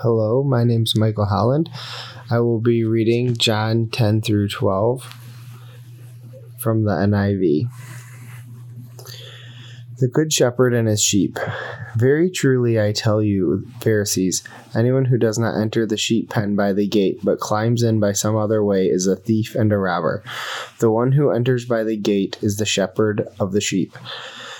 Hello, my name is Michael Holland. I will be reading John 10 through 12 from the NIV. The Good Shepherd and His Sheep. Very truly I tell you, Pharisees, anyone who does not enter the sheep pen by the gate, but climbs in by some other way, is a thief and a robber. The one who enters by the gate is the shepherd of the sheep.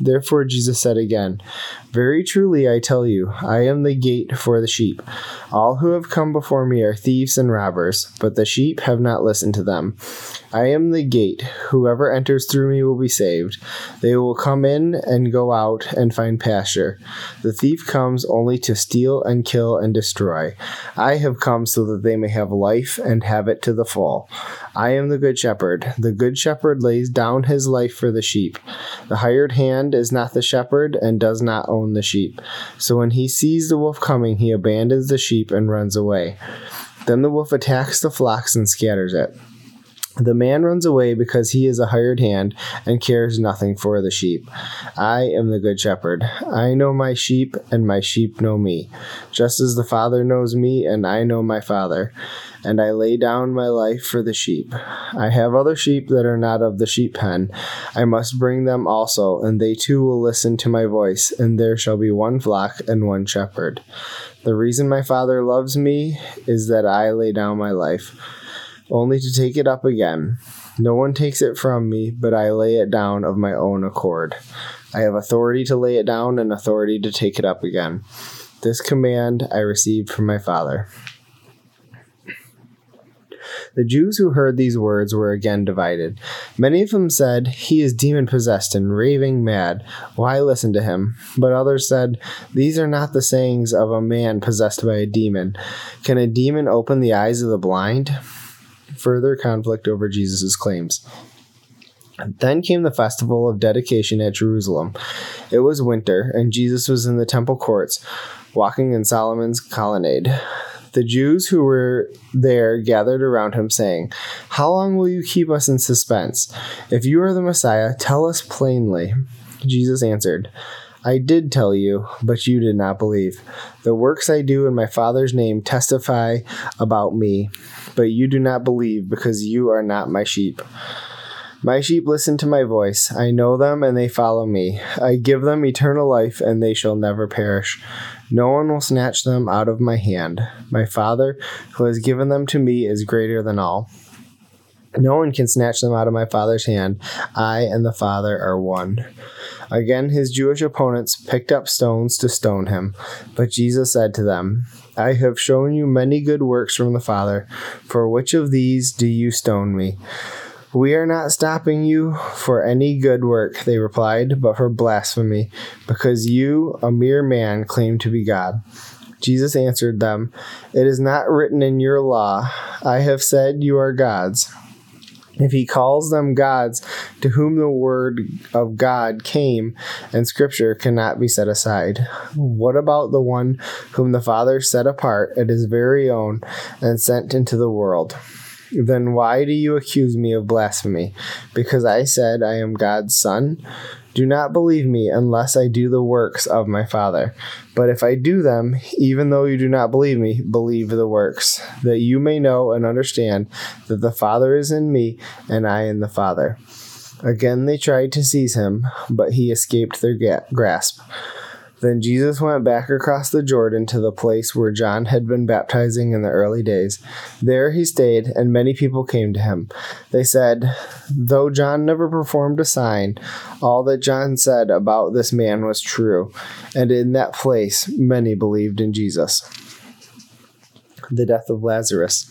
Therefore, Jesus said again, Very truly I tell you, I am the gate for the sheep. All who have come before me are thieves and robbers, but the sheep have not listened to them. I am the gate. Whoever enters through me will be saved. They will come in and go out and find pasture. The thief comes only to steal and kill and destroy. I have come so that they may have life and have it to the full. I am the good shepherd. The good shepherd lays down his life for the sheep. The hired hand is not the shepherd and does not own the sheep. So when he sees the wolf coming, he abandons the sheep and runs away. Then the wolf attacks the flocks and scatters it. The man runs away because he is a hired hand and cares nothing for the sheep. I am the good shepherd. I know my sheep, and my sheep know me, just as the Father knows me, and I know my Father. And I lay down my life for the sheep. I have other sheep that are not of the sheep pen. I must bring them also, and they too will listen to my voice, and there shall be one flock and one shepherd. The reason my Father loves me is that I lay down my life only to take it up again. No one takes it from me, but I lay it down of my own accord. I have authority to lay it down and authority to take it up again. This command I received from my Father. The Jews who heard these words were again divided. Many of them said, He is demon possessed and raving mad. Why listen to him? But others said, These are not the sayings of a man possessed by a demon. Can a demon open the eyes of the blind? Further conflict over Jesus' claims. Then came the festival of dedication at Jerusalem. It was winter, and Jesus was in the temple courts, walking in Solomon's colonnade. The Jews who were there gathered around him, saying, How long will you keep us in suspense? If you are the Messiah, tell us plainly. Jesus answered, I did tell you, but you did not believe. The works I do in my Father's name testify about me, but you do not believe because you are not my sheep. My sheep listen to my voice. I know them and they follow me. I give them eternal life and they shall never perish. No one will snatch them out of my hand. My Father, who has given them to me, is greater than all. No one can snatch them out of my Father's hand. I and the Father are one. Again, his Jewish opponents picked up stones to stone him. But Jesus said to them, I have shown you many good works from the Father. For which of these do you stone me? We are not stopping you for any good work, they replied, but for blasphemy, because you, a mere man, claim to be God. Jesus answered them, It is not written in your law, I have said you are gods. If he calls them gods to whom the word of God came and scripture cannot be set aside, what about the one whom the Father set apart at his very own and sent into the world? Then why do you accuse me of blasphemy? Because I said I am God's son? Do not believe me unless I do the works of my Father. But if I do them, even though you do not believe me, believe the works, that you may know and understand that the Father is in me and I in the Father. Again they tried to seize him, but he escaped their grasp. Then Jesus went back across the Jordan to the place where John had been baptizing in the early days. There he stayed, and many people came to him. They said, Though John never performed a sign, all that John said about this man was true, and in that place many believed in Jesus. The death of Lazarus.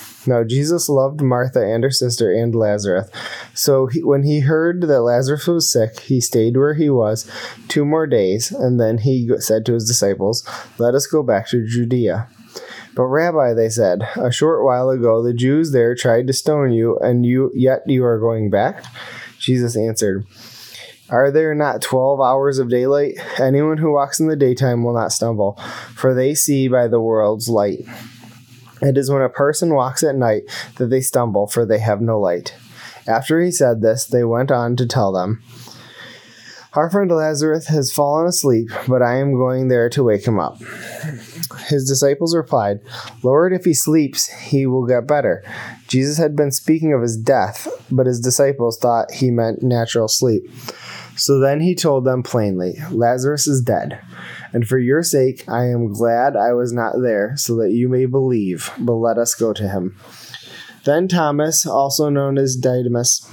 Now, Jesus loved Martha and her sister and Lazarus. So he, when he heard that Lazarus was sick, he stayed where he was two more days, and then he said to his disciples, Let us go back to Judea. But Rabbi, they said, a short while ago the Jews there tried to stone you, and you yet you are going back? Jesus answered, Are there not twelve hours of daylight? Anyone who walks in the daytime will not stumble, for they see by the world's light. It is when a person walks at night that they stumble, for they have no light. After he said this, they went on to tell them, Our friend Lazarus has fallen asleep, but I am going there to wake him up. His disciples replied, Lord, if he sleeps, he will get better. Jesus had been speaking of his death, but his disciples thought he meant natural sleep. So then he told them plainly, Lazarus is dead. And for your sake, I am glad I was not there, so that you may believe. But let us go to him. Then Thomas, also known as Didymus,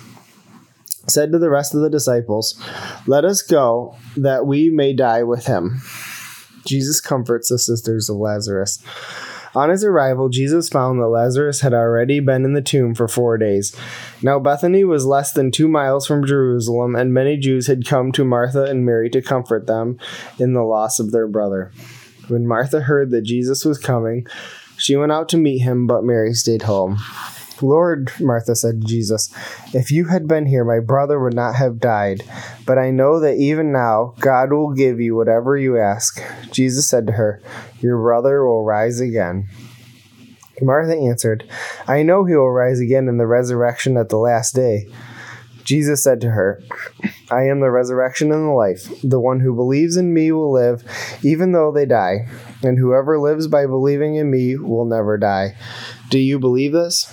said to the rest of the disciples, Let us go, that we may die with him. Jesus comforts the sisters of Lazarus. On his arrival, Jesus found that Lazarus had already been in the tomb for four days. Now, Bethany was less than two miles from Jerusalem, and many Jews had come to Martha and Mary to comfort them in the loss of their brother. When Martha heard that Jesus was coming, she went out to meet him, but Mary stayed home. Lord, Martha said to Jesus, if you had been here, my brother would not have died. But I know that even now God will give you whatever you ask. Jesus said to her, Your brother will rise again. Martha answered, I know he will rise again in the resurrection at the last day. Jesus said to her, I am the resurrection and the life. The one who believes in me will live, even though they die, and whoever lives by believing in me will never die. Do you believe this?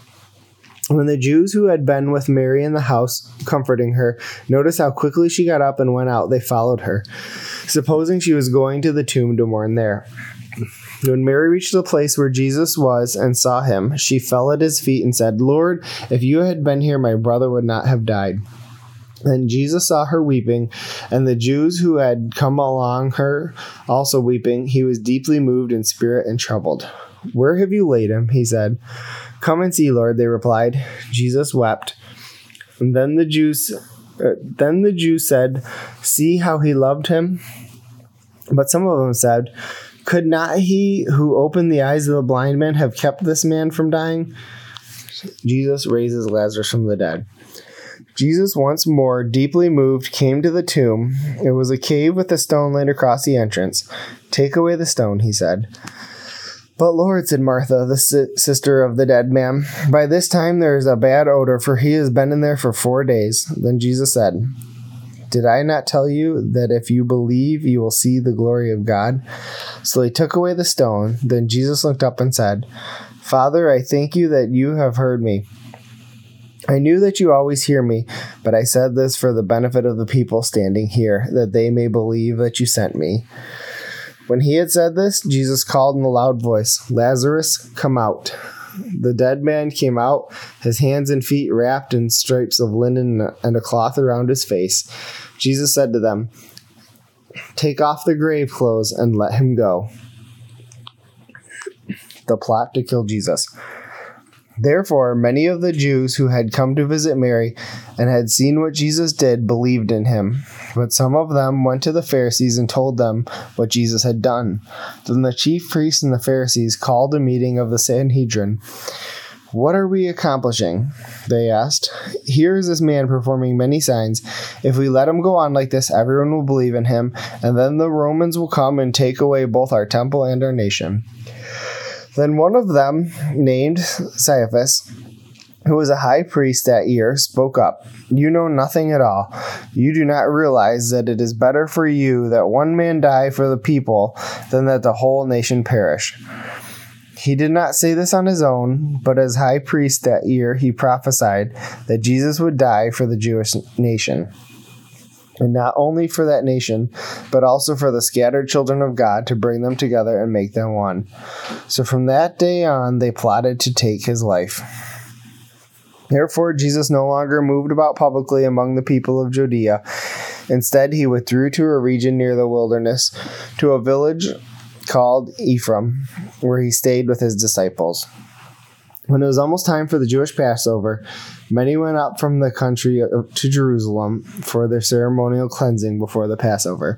When the Jews who had been with Mary in the house, comforting her, noticed how quickly she got up and went out, they followed her, supposing she was going to the tomb to mourn there. When Mary reached the place where Jesus was and saw him, she fell at his feet and said, Lord, if you had been here, my brother would not have died. Then Jesus saw her weeping, and the Jews who had come along her also weeping. He was deeply moved in spirit and troubled. Where have you laid him? He said. Come and see, Lord, they replied. Jesus wept. And then the Jews uh, then the Jews said, "See how he loved him." But some of them said, "Could not he who opened the eyes of the blind man have kept this man from dying?" Jesus raises Lazarus from the dead. Jesus, once more deeply moved, came to the tomb. It was a cave with a stone laid across the entrance. Take away the stone, he said. But Lord, said Martha, the si- sister of the dead man, by this time there is a bad odor, for he has been in there for four days. Then Jesus said, Did I not tell you that if you believe, you will see the glory of God? So they took away the stone. Then Jesus looked up and said, Father, I thank you that you have heard me. I knew that you always hear me, but I said this for the benefit of the people standing here, that they may believe that you sent me. When he had said this, Jesus called in a loud voice, Lazarus, come out. The dead man came out, his hands and feet wrapped in stripes of linen and a cloth around his face. Jesus said to them, Take off the grave clothes and let him go. The plot to kill Jesus. Therefore, many of the Jews who had come to visit Mary and had seen what Jesus did believed in him. But some of them went to the Pharisees and told them what Jesus had done. Then the chief priests and the Pharisees called a meeting of the Sanhedrin. What are we accomplishing? They asked. Here is this man performing many signs. If we let him go on like this, everyone will believe in him, and then the Romans will come and take away both our temple and our nation. Then one of them, named Caiaphas, who was a high priest that year, spoke up. You know nothing at all. You do not realize that it is better for you that one man die for the people than that the whole nation perish. He did not say this on his own, but as high priest that year, he prophesied that Jesus would die for the Jewish nation. And not only for that nation, but also for the scattered children of God to bring them together and make them one. So from that day on, they plotted to take his life. Therefore, Jesus no longer moved about publicly among the people of Judea. Instead, he withdrew to a region near the wilderness, to a village called Ephraim, where he stayed with his disciples. When it was almost time for the Jewish Passover, many went up from the country uh, to Jerusalem for their ceremonial cleansing before the Passover.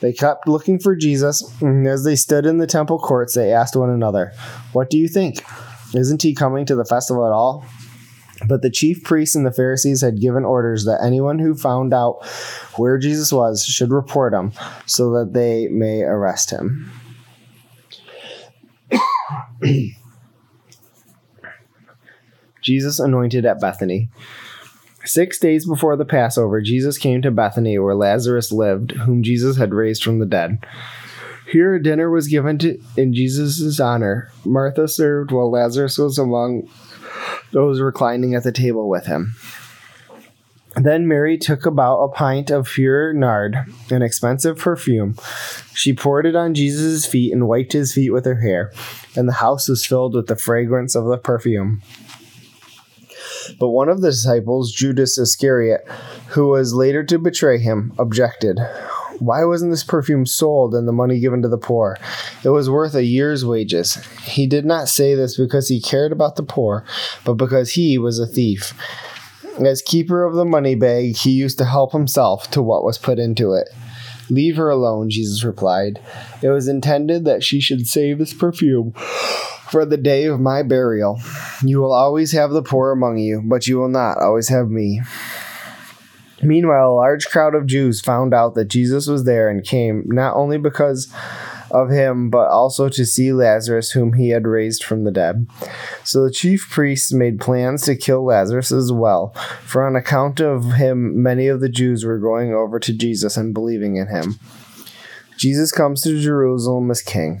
They kept looking for Jesus, and as they stood in the temple courts, they asked one another, What do you think? Isn't he coming to the festival at all? But the chief priests and the Pharisees had given orders that anyone who found out where Jesus was should report him, so that they may arrest him. Jesus anointed at Bethany. Six days before the Passover, Jesus came to Bethany where Lazarus lived, whom Jesus had raised from the dead. Here a dinner was given to, in Jesus' honor. Martha served while Lazarus was among those reclining at the table with him. Then Mary took about a pint of pure nard, an expensive perfume. She poured it on Jesus' feet and wiped his feet with her hair, and the house was filled with the fragrance of the perfume. But one of the disciples, Judas Iscariot, who was later to betray him, objected. Why wasn't this perfume sold and the money given to the poor? It was worth a year's wages. He did not say this because he cared about the poor, but because he was a thief. As keeper of the money bag, he used to help himself to what was put into it. Leave her alone, Jesus replied. It was intended that she should save this perfume for the day of my burial. You will always have the poor among you, but you will not always have me. Meanwhile, a large crowd of Jews found out that Jesus was there and came, not only because of him, but also to see Lazarus, whom he had raised from the dead. So the chief priests made plans to kill Lazarus as well, for on account of him, many of the Jews were going over to Jesus and believing in him. Jesus comes to Jerusalem as king.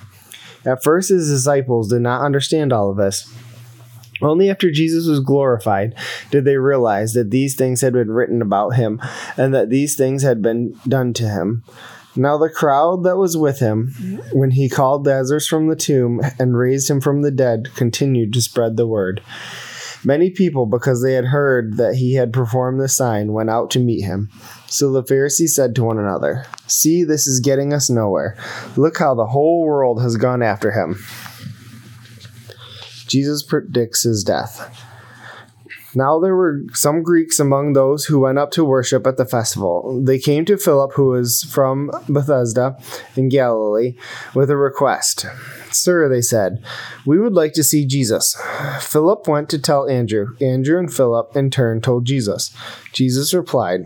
At first, his disciples did not understand all of this. Only after Jesus was glorified did they realize that these things had been written about him and that these things had been done to him. Now, the crowd that was with him mm-hmm. when he called Lazarus from the tomb and raised him from the dead continued to spread the word. Many people, because they had heard that he had performed the sign, went out to meet him. So the Pharisees said to one another, See, this is getting us nowhere. Look how the whole world has gone after him. Jesus predicts his death. Now there were some Greeks among those who went up to worship at the festival. They came to Philip, who was from Bethsaida in Galilee, with a request. Sir, they said, we would like to see Jesus. Philip went to tell Andrew. Andrew and Philip, in turn, told Jesus. Jesus replied,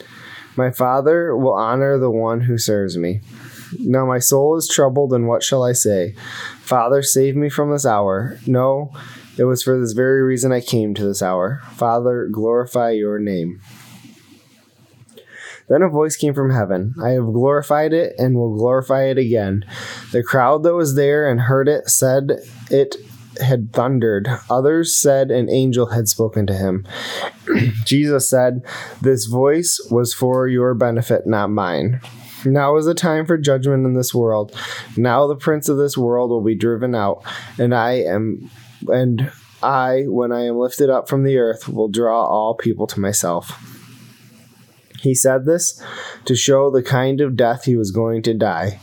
My Father will honor the one who serves me. Now my soul is troubled, and what shall I say? Father, save me from this hour. No, it was for this very reason I came to this hour. Father, glorify your name. Then a voice came from heaven I have glorified it and will glorify it again. The crowd that was there and heard it said it had thundered. Others said an angel had spoken to him. Jesus said, This voice was for your benefit, not mine. Now is the time for judgment in this world. Now the prince of this world will be driven out, and I am and I, when I am lifted up from the earth, will draw all people to myself. He said this to show the kind of death he was going to die.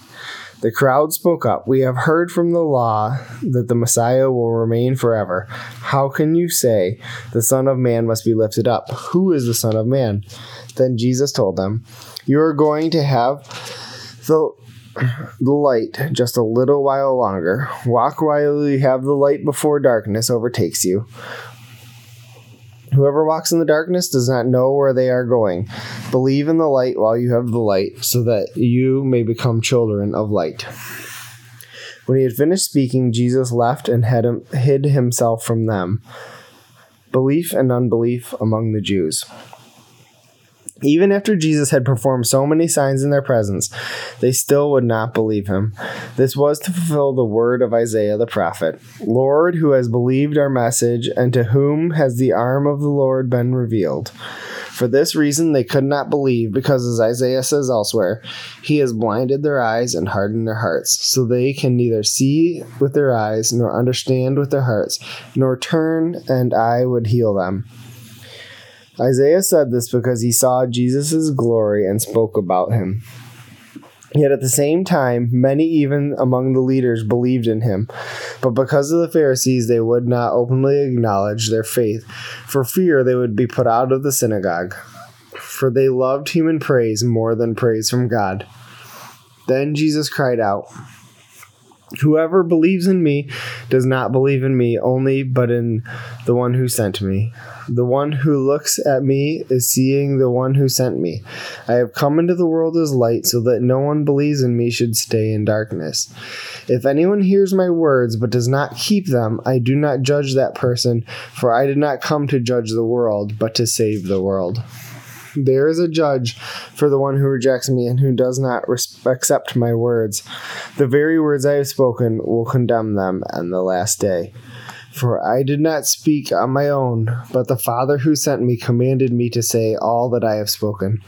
The crowd spoke up. We have heard from the law that the Messiah will remain forever. How can you say the Son of Man must be lifted up? Who is the Son of Man? Then Jesus told them, You are going to have the the light just a little while longer. Walk while you have the light before darkness overtakes you. Whoever walks in the darkness does not know where they are going. Believe in the light while you have the light, so that you may become children of light. When he had finished speaking, Jesus left and him, hid himself from them. Belief and unbelief among the Jews. Even after Jesus had performed so many signs in their presence, they still would not believe him. This was to fulfill the word of Isaiah the prophet Lord, who has believed our message, and to whom has the arm of the Lord been revealed? For this reason they could not believe, because as Isaiah says elsewhere, He has blinded their eyes and hardened their hearts, so they can neither see with their eyes, nor understand with their hearts, nor turn, and I would heal them. Isaiah said this because he saw Jesus' glory and spoke about him. Yet at the same time, many even among the leaders believed in him. But because of the Pharisees, they would not openly acknowledge their faith, for fear they would be put out of the synagogue. For they loved human praise more than praise from God. Then Jesus cried out, Whoever believes in me does not believe in me only, but in the one who sent me. The one who looks at me is seeing the one who sent me. I have come into the world as light, so that no one believes in me should stay in darkness. If anyone hears my words but does not keep them, I do not judge that person, for I did not come to judge the world, but to save the world. There is a judge for the one who rejects me and who does not res- accept my words. The very words I have spoken will condemn them on the last day. For I did not speak on my own, but the Father who sent me commanded me to say all that I have spoken.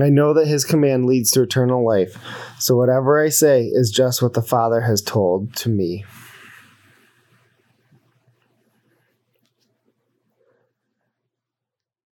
I know that his command leads to eternal life, so whatever I say is just what the Father has told to me.